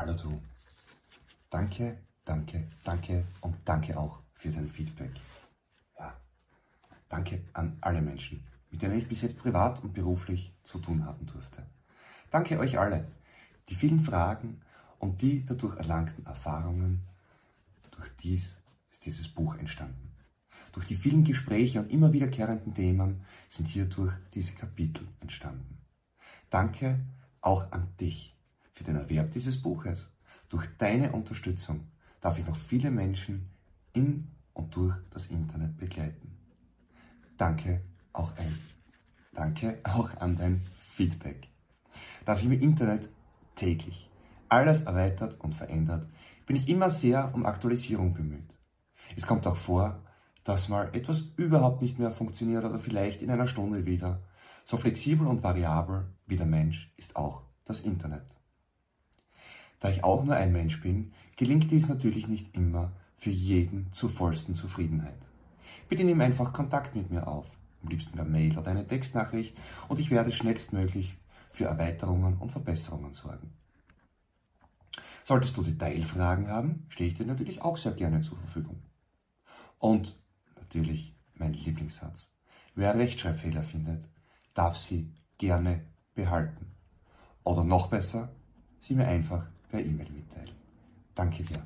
Hallo du. Danke, danke, danke und danke auch für dein Feedback. Ja, danke an alle Menschen, mit denen ich bis jetzt privat und beruflich zu tun haben durfte. Danke euch alle. Die vielen Fragen und die dadurch erlangten Erfahrungen, durch dies ist dieses Buch entstanden. Durch die vielen Gespräche und immer wiederkehrenden Themen sind hierdurch diese Kapitel entstanden. Danke auch an dich für den Erwerb dieses Buches. Durch deine Unterstützung darf ich noch viele Menschen in und durch das Internet begleiten. Danke auch, ein, danke auch an dein Feedback. Dass sich im Internet täglich alles erweitert und verändert, bin ich immer sehr um Aktualisierung bemüht. Es kommt auch vor, dass mal etwas überhaupt nicht mehr funktioniert oder vielleicht in einer Stunde wieder. So flexibel und variabel wie der Mensch ist auch das Internet. Da ich auch nur ein Mensch bin, gelingt dies natürlich nicht immer für jeden zur vollsten Zufriedenheit. Bitte nimm einfach Kontakt mit mir auf, am liebsten per Mail oder eine Textnachricht, und ich werde schnellstmöglich für Erweiterungen und Verbesserungen sorgen. Solltest du Detailfragen haben, stehe ich dir natürlich auch sehr gerne zur Verfügung. Und natürlich mein Lieblingssatz. Wer Rechtschreibfehler findet, darf sie gerne behalten. Oder noch besser, sie mir einfach per E-Mail mitteilen. Danke dir.